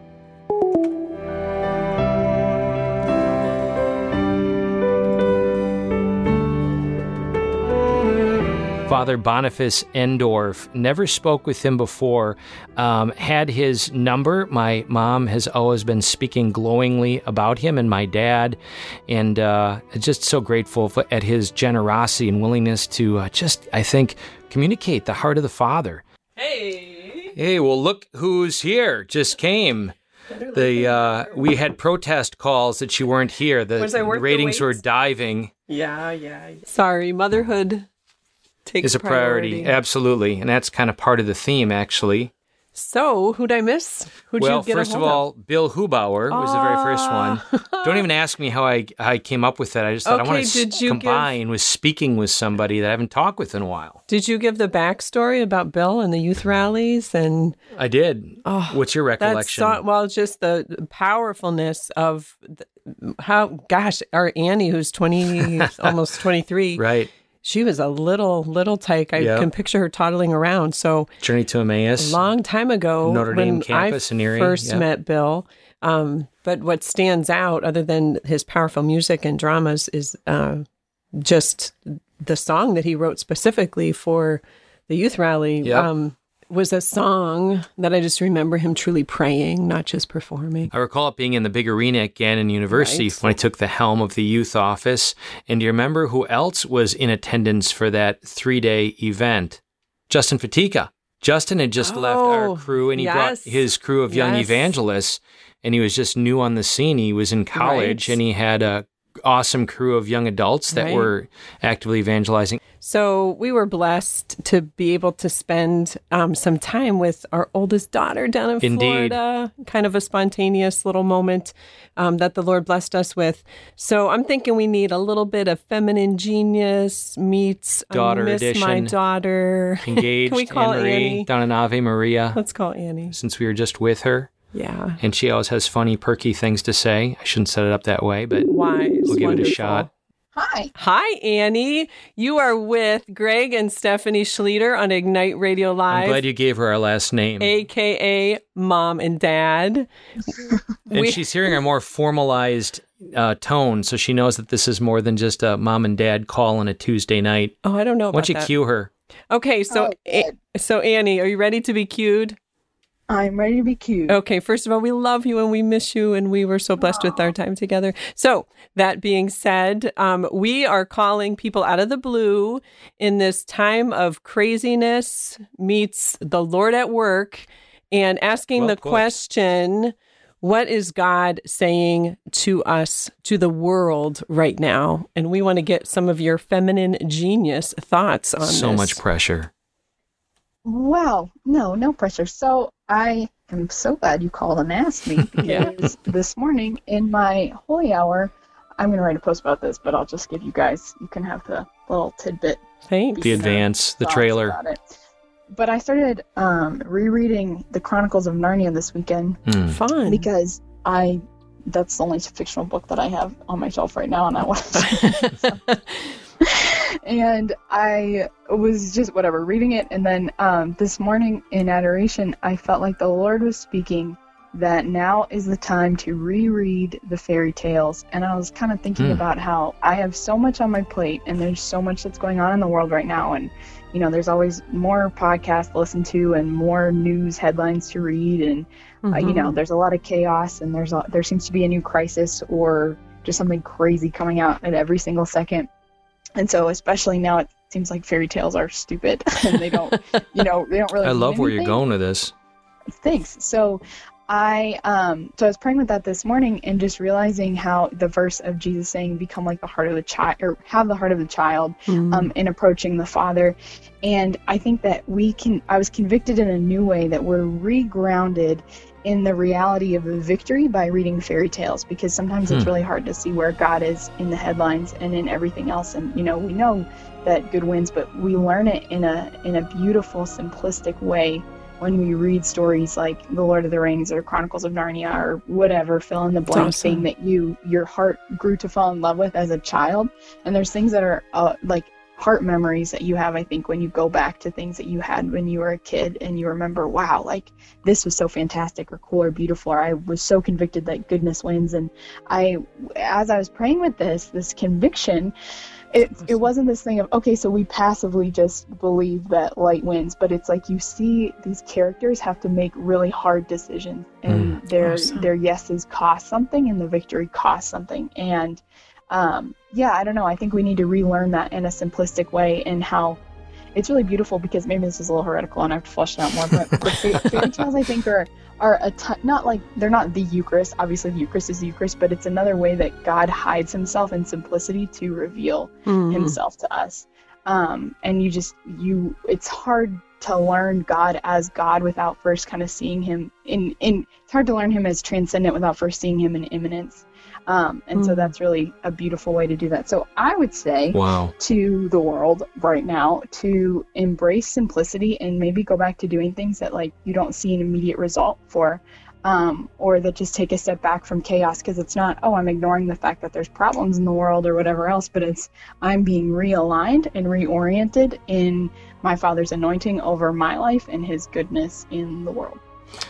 Father Boniface Endorf. Never spoke with him before. Um, had his number. My mom has always been speaking glowingly about him and my dad, and uh, just so grateful for, at his generosity and willingness to uh, just, I think, communicate the heart of the Father. Hey. Hey, well, look who's here. Just came. The uh, we had protest calls that you weren't here. The Was I worth the ratings were wait? diving. Yeah, yeah. Sorry, motherhood takes Is a priority. absolutely, and that's kind of part of the theme, actually. So, who'd I miss? Who'd well, you get a first of all, Bill Hubauer was the very first one. Ah. Don't even ask me how I how I came up with that. I just thought I Okay, want to you give- combine with speaking with somebody that I haven't talked with in a while. Did you give the backstory about Bill and the youth rallies and I did. Oh, What's your recollection? so, well, just the the powerfulness of th- how, gosh, our Annie, who's 20, almost 23, Right. She was a little, little tyke. I Yep. can picture her toddling around. So Journey to Emmaus. a long time ago, Notre when Dame campus I in first yeah. met Bill. Um, but what stands out, other than his powerful music and dramas, is uh, just the song that he wrote specifically for the youth rally. Yep. Um, was a song that I just remember him truly praying, not just performing. I recall it being in the big arena at Gannon University Right. when I took the helm of the youth office. And do you remember who else was in attendance for that three day event? Justin Fatika. Justin had just left our Oh, crew and he yes. brought his crew of young Yes. evangelists and he was just new on the scene. He was in college Right. and he had a awesome crew of young adults that Right. were actively evangelizing. So we were blessed to be able to spend um, some time with our oldest daughter down in Indeed. Florida. Kind of a spontaneous little moment um, that the Lord blessed us with. So I'm thinking we need a little bit of feminine genius meets Daughter I miss my daughter. Engaged Can we call Anne-Marie Annie? down in Ave Maria Let's call Annie. since we were just with her. Yeah. And she always has funny, perky things to say. I shouldn't set it up that way, but Wise. We'll give it a shot. Hi. Hi, Annie. You are with Greg and Stephanie Schlueter on Ignite Radio Live. I'm glad you gave her our last name. AKA mom and dad. and we- she's hearing a more formalized uh, tone, so she knows that this is more than just a mom and dad call on a Tuesday night. Oh, I don't know Why about don't you that. cue her? Okay, so Oh, A- so Annie, are you ready to be cued? I'm ready to be cute. Okay, first of all, we love you and we miss you, and we were so blessed with our time together. So that being said, um, we are calling people out of the blue in this time of craziness meets the Lord at work, and asking Well the put. question. What is God saying to us, to the world right now? And we want to get some of your feminine genius thoughts on So this. much pressure. Wow. No, no pressure. So I am so glad you called and asked me Yeah. because this morning in my holy hour, I'm going to write a post about this, but I'll just give you guys, you can have the little tidbit. Thanks. The advance, the trailer. About it. But I started um, rereading the Chronicles of Narnia this weekend Hmm. Fun. because I that's the only fictional book that I have on my shelf right now, and I want to. and I was just whatever reading it, and then um, this morning in adoration, I felt like the Lord was speaking that now is the time to reread the fairy tales, and I was kind of thinking Hmm. about how I have so much on my plate, and there's so much that's going on in the world right now, and you know, there's always more podcasts to listen to and more news headlines to read, and uh, you know, there's a lot of chaos, and there's a, there seems to be a new crisis or just something crazy coming out at every single second. And so, especially now, it seems like fairy tales are stupid, and they don't, you know, they don't really. I love where you're going with this. Thanks. So I um so I was praying with that this morning and just realizing how the verse of Jesus saying become like the heart of the child or have the heart of the child Mm-hmm. um in approaching the Father. And I think that we can I was convicted in a new way that we're regrounded in the reality of the victory by reading fairy tales because sometimes it's Hmm. really hard to see where God is in the headlines and in everything else and you know we know that good wins but we learn it in a in a beautiful simplistic way when we read stories like The Lord of the Rings or Chronicles of Narnia or whatever fill in the blank awesome. thing that you your heart grew to fall in love with as a child and there's things that are uh, like heart memories that you have i think when you go back to things that you had when you were a kid and you remember wow like this was so fantastic or cool or beautiful or i was so convicted that goodness wins. And i as i was praying with this this conviction it, it wasn't this thing of okay so we passively just believe that light wins but it's like you see these characters have to make really hard decisions and their Awesome. their yeses cost something and the victory costs something. And um, yeah i don't know i think we need to relearn that in a simplistic way and how it's really beautiful because maybe this is a little heretical and i have to flesh it out more but the fa- fairy tales i think are are a ton, not like they're not the Eucharist. Obviously, the Eucharist is the Eucharist, but it's another way that God hides Himself in simplicity to reveal Mhm. Himself to us. Um, and you just you, it's hard to learn God as God without first kind of seeing Him in in. It's hard to learn Him as transcendent without first seeing Him in immanence. Um, and so Mm. that's really a beautiful way to do that. So I would say Wow. to the world right now to embrace simplicity and maybe go back to doing things that like you don't see an immediate result for um, or that just take a step back from chaos because it's not, oh, I'm ignoring the fact that there's problems in the world or whatever else, but it's I'm being realigned and reoriented in my Father's anointing over my life and His goodness in the world.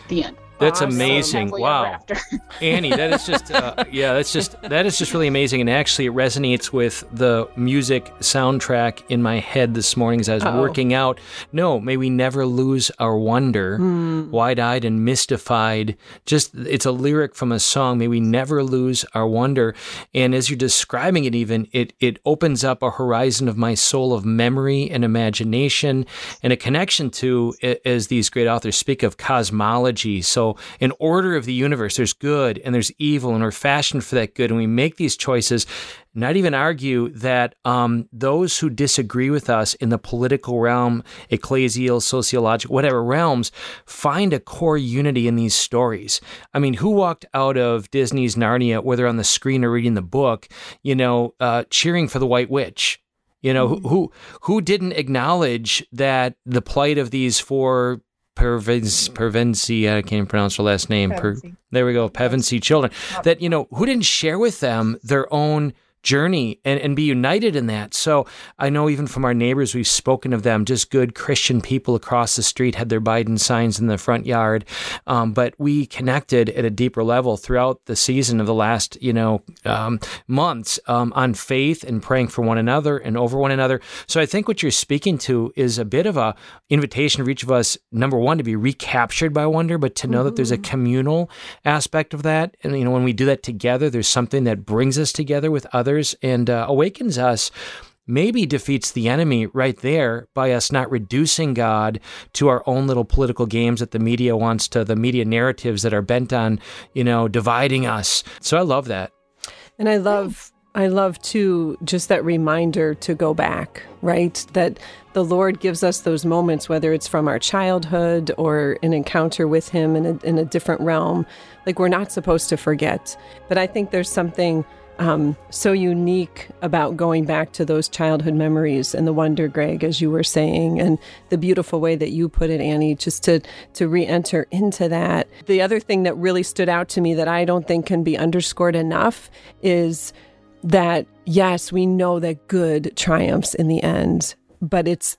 The end. That's Awesome. amazing. Wow. Annie, that is just uh, yeah, that's just that is just really amazing, and actually it resonates with the music soundtrack in my head this morning as I was Uh-oh. working out. No, may we never lose our wonder, Hmm. wide-eyed and mystified. Just it's a lyric from a song. May we never lose our wonder. And as you're describing it, even it it opens up a horizon of my soul of memory and imagination, and a connection to as these great authors speak of cosmology. So, an order of the universe. There's good and there's evil, and we're fashioned for that good. And we make these choices. Not even argue that um, those who disagree with us in the political realm, ecclesial, sociological, whatever realms, find a core unity in these stories. I mean, who walked out of Disney's Narnia, whether on the screen or reading the book, you know, uh, cheering for the White Witch? You know, who, who who didn't acknowledge that the plight of these four Pervens, Pervensi, I can't pronounce her last name. Per, there we go, Pevensey children. That, you know, who didn't share with them their own journey and, and be united in that. So I know even from our neighbors, we've spoken of them, just good Christian people across the street had their Biden signs in the front yard. Um, but we connected at a deeper level throughout the season of the last, you know, um, months um, on faith and praying for one another and over one another. So I think what you're speaking to is a bit of a invitation for each of us, number one, to be recaptured by wonder, but to know that there's a communal aspect of that. And, you know, when we do that together, there's something that brings us together with others and uh, awakens us maybe defeats the enemy right there by us not reducing God to our own little political games that the media wants to, the media narratives that are bent on, you know, dividing us. So I love that. And I love I love too just that reminder to go back, right? That the Lord gives us those moments, whether it's from our childhood or an encounter with Him in a, in a different realm. Like we're not supposed to forget. But I think there's something um, so unique about going back to those childhood memories and the wonder, Greg, as you were saying, and the beautiful way that you put it, Annie, just to to re-enter into that. The other thing that really stood out to me that I don't think can be underscored enough is that yes, we know that good triumphs in the end, but it's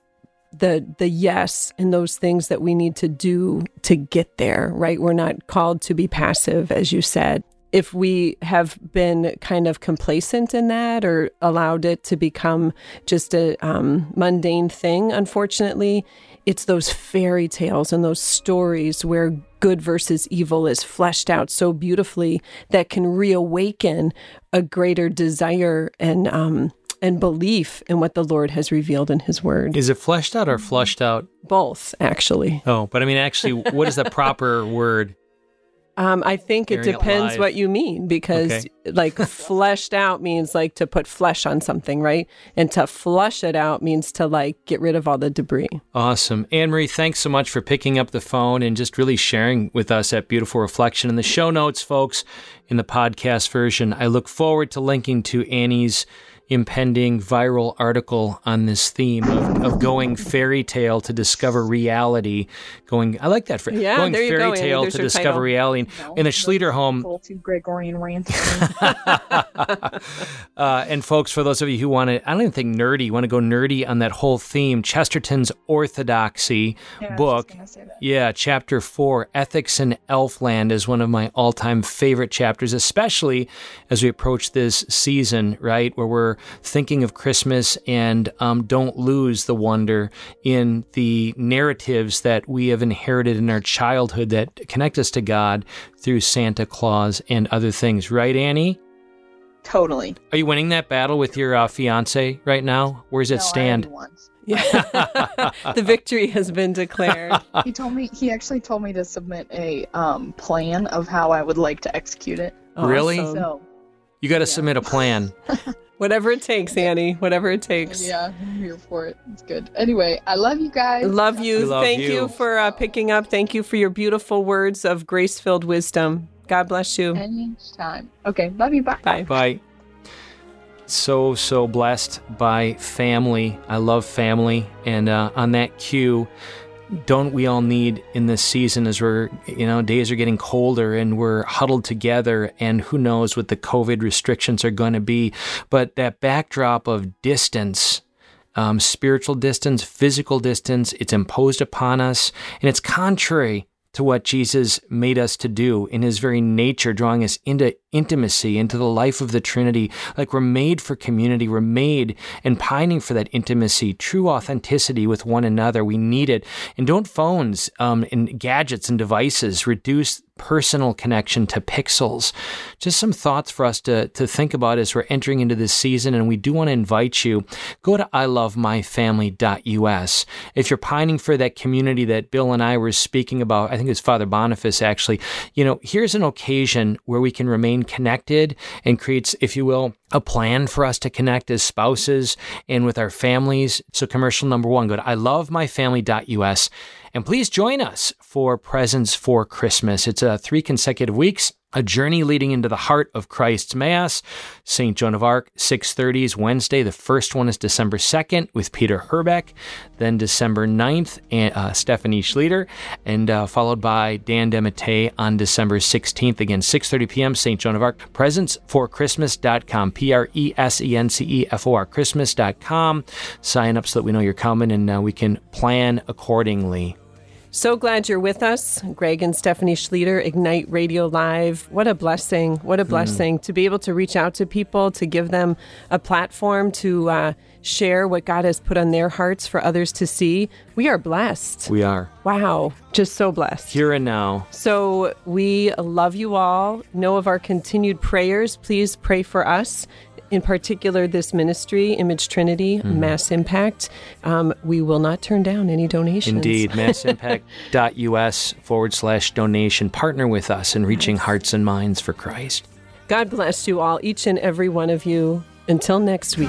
the the yes and those things that we need to do to get there, right? We're not called to be passive, as you said. If we have been kind of complacent in that or allowed it to become just a um, mundane thing, unfortunately, it's those fairy tales and those stories where good versus evil is fleshed out so beautifully that can reawaken a greater desire and um, and belief in what the Lord has revealed in His Word. Is it fleshed out or flushed out? Both, actually. Oh, but I mean, actually, what is the proper word? Um, I think it depends alive. what you mean because, Okay. like, fleshed out means like to put flesh on something, right? And to flush it out means to like get rid of all the debris. Awesome. Anne Marie, thanks so much for picking up the phone and just really sharing with us that beautiful reflection. In the show notes, folks, in the podcast version, I look forward to linking to Annie's impending viral article on this theme of, of going fairy tale to discover reality. Going, I like that. phrase. Yeah, going there you fairy go, Annie. tale There's to discover title. reality. In the Schlueter home, Full to Gregorian rant. uh, and folks, for those of you who want to, I don't even think nerdy, want to go nerdy on that whole theme, Chesterton's Orthodoxy Yeah, I was just book. gonna say that. Yeah, chapter four, Ethics in Elfland, is one of my all time favorite chapters, especially as we approach this season, right? Where we're thinking of Christmas and um, don't lose the wonder in the narratives that we have inherited in our childhood that connect us to God through Santa Claus and other things, right, Annie? Totally. Are you winning that battle with your uh, fiance right now? Where does it No, stand? already. Yeah. the victory has been declared. He told me he actually told me to submit a um, plan of how I would like to execute it. Really? Awesome. So You got to submit a plan. Whatever it takes, Annie. Whatever it takes. yeah, I'm here for it. It's good. Anyway, I love you guys. Love you. love Thank you. you, for uh, picking up. Thank you for your beautiful words of grace filled wisdom. God bless you. Anytime. Okay, love you. Bye. Bye. Bye. So, so blessed by family. I love family. And uh, on that cue, don't we all need in this season as we're, you know, days are getting colder and we're huddled together and who knows what the COVID restrictions are going to be. But that backdrop of distance, um, spiritual distance, physical distance, it's imposed upon us and it's contrary to what Jesus made us to do in his very nature, drawing us into intimacy, into the life of the Trinity. Like we're made for community. We're made and pining for that intimacy, true authenticity with one another. We need it. And don't phones um, and gadgets and devices reduce personal connection to pixels. Just some thoughts for us to, to think about as we're entering into this season. And we do want to invite you, go to ilovemyfamily.us. If you're pining for that community that Bill and I were speaking about, I think it's Father Boniface actually, you know, here's an occasion where we can remain connected and creates, if you will, a plan for us to connect as spouses and with our families. So commercial number one, go to ilovemyfamily.us and please join us for Presence for Christmas. It's uh, three consecutive weeks a journey leading into the heart of Christ's Mass. St. Joan of Arc, 6.30 is Wednesday. The first one is December 2nd with Peter Herbeck. Then December 9th, uh, Stephanie Schlueter. And uh, followed by Dan DeMatte on December 16th. Again, 6.30 p.m., St. Joan of Arc. Presenceforchristmas.com. P-R-E-S-E-N-C-E-F-O-R Christmas.com. Sign up so that we know you're coming and uh, we can plan accordingly. So glad you're with us, Greg and Stephanie Schlueter, Ignite Radio Live. What a blessing! What a blessing mm. to be able to reach out to people, to give them a platform to uh, share what God has put on their hearts for others to see. We are blessed. We are. Wow, just so blessed. Here and now. So we love you all. Know of our continued prayers. Please pray for us in particular this ministry, Image Trinity, mm-hmm. Mass Impact, um, we will not turn down any donations. Indeed. Massimpact.us forward slash donation. Partner with us in reaching hearts and minds for Christ. God bless you all, each and every one of you. Until next week.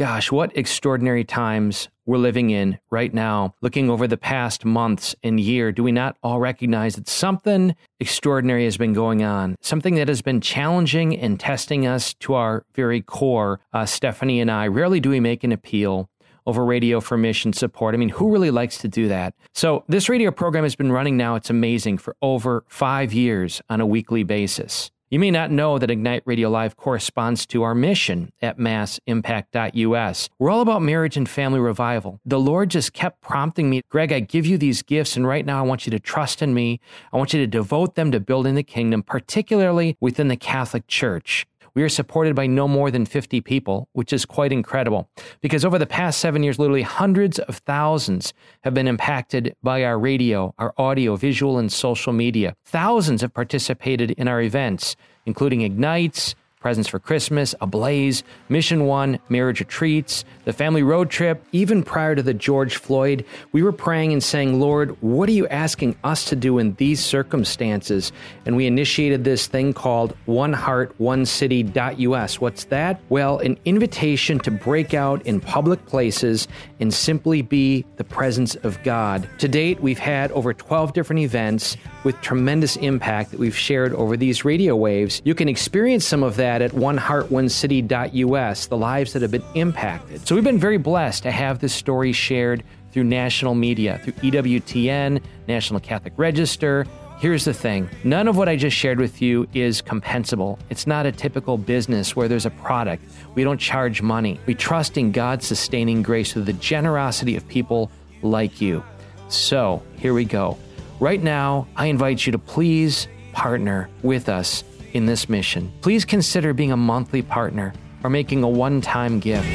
Gosh, what extraordinary times we're living in right now. Looking over the past months and year, do we not all recognize that something extraordinary has been going on? Something that has been challenging and testing us to our very core. Uh, Stephanie and I, rarely do we make an appeal over radio for mission support. I mean, who really likes to do that? So, this radio program has been running now, it's amazing, for over five years on a weekly basis. You may not know that Ignite Radio Live corresponds to our mission at massimpact.us. We're all about marriage and family revival. The Lord just kept prompting me, Greg, I give you these gifts, and right now I want you to trust in me. I want you to devote them to building the kingdom, particularly within the Catholic Church. We are supported by no more than 50 people, which is quite incredible. Because over the past seven years, literally hundreds of thousands have been impacted by our radio, our audio, visual, and social media. Thousands have participated in our events, including Ignites, Presence for Christmas, Ablaze, Mission One, Marriage Retreats, the family road trip, even prior to the George Floyd, we were praying and saying, Lord, what are you asking us to do in these circumstances? And we initiated this thing called One Heart, One City.us. What's that? Well, an invitation to break out in public places and simply be the presence of God. To date, we've had over 12 different events with tremendous impact that we've shared over these radio waves. You can experience some of that at oneheartonecity.us, the lives that have been impacted. So we've been very blessed to have this story shared through national media, through EWTN, National Catholic Register. Here's the thing none of what I just shared with you is compensable. It's not a typical business where there's a product. We don't charge money. We trust in God's sustaining grace through the generosity of people like you. So here we go. Right now, I invite you to please partner with us in this mission. Please consider being a monthly partner or making a one time gift.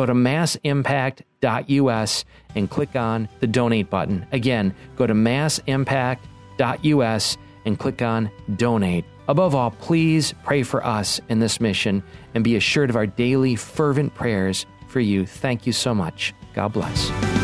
Go to massimpact.us and click on the donate button. Again, go to massimpact.us and click on donate. Above all, please pray for us in this mission and be assured of our daily fervent prayers for you. Thank you so much. God bless.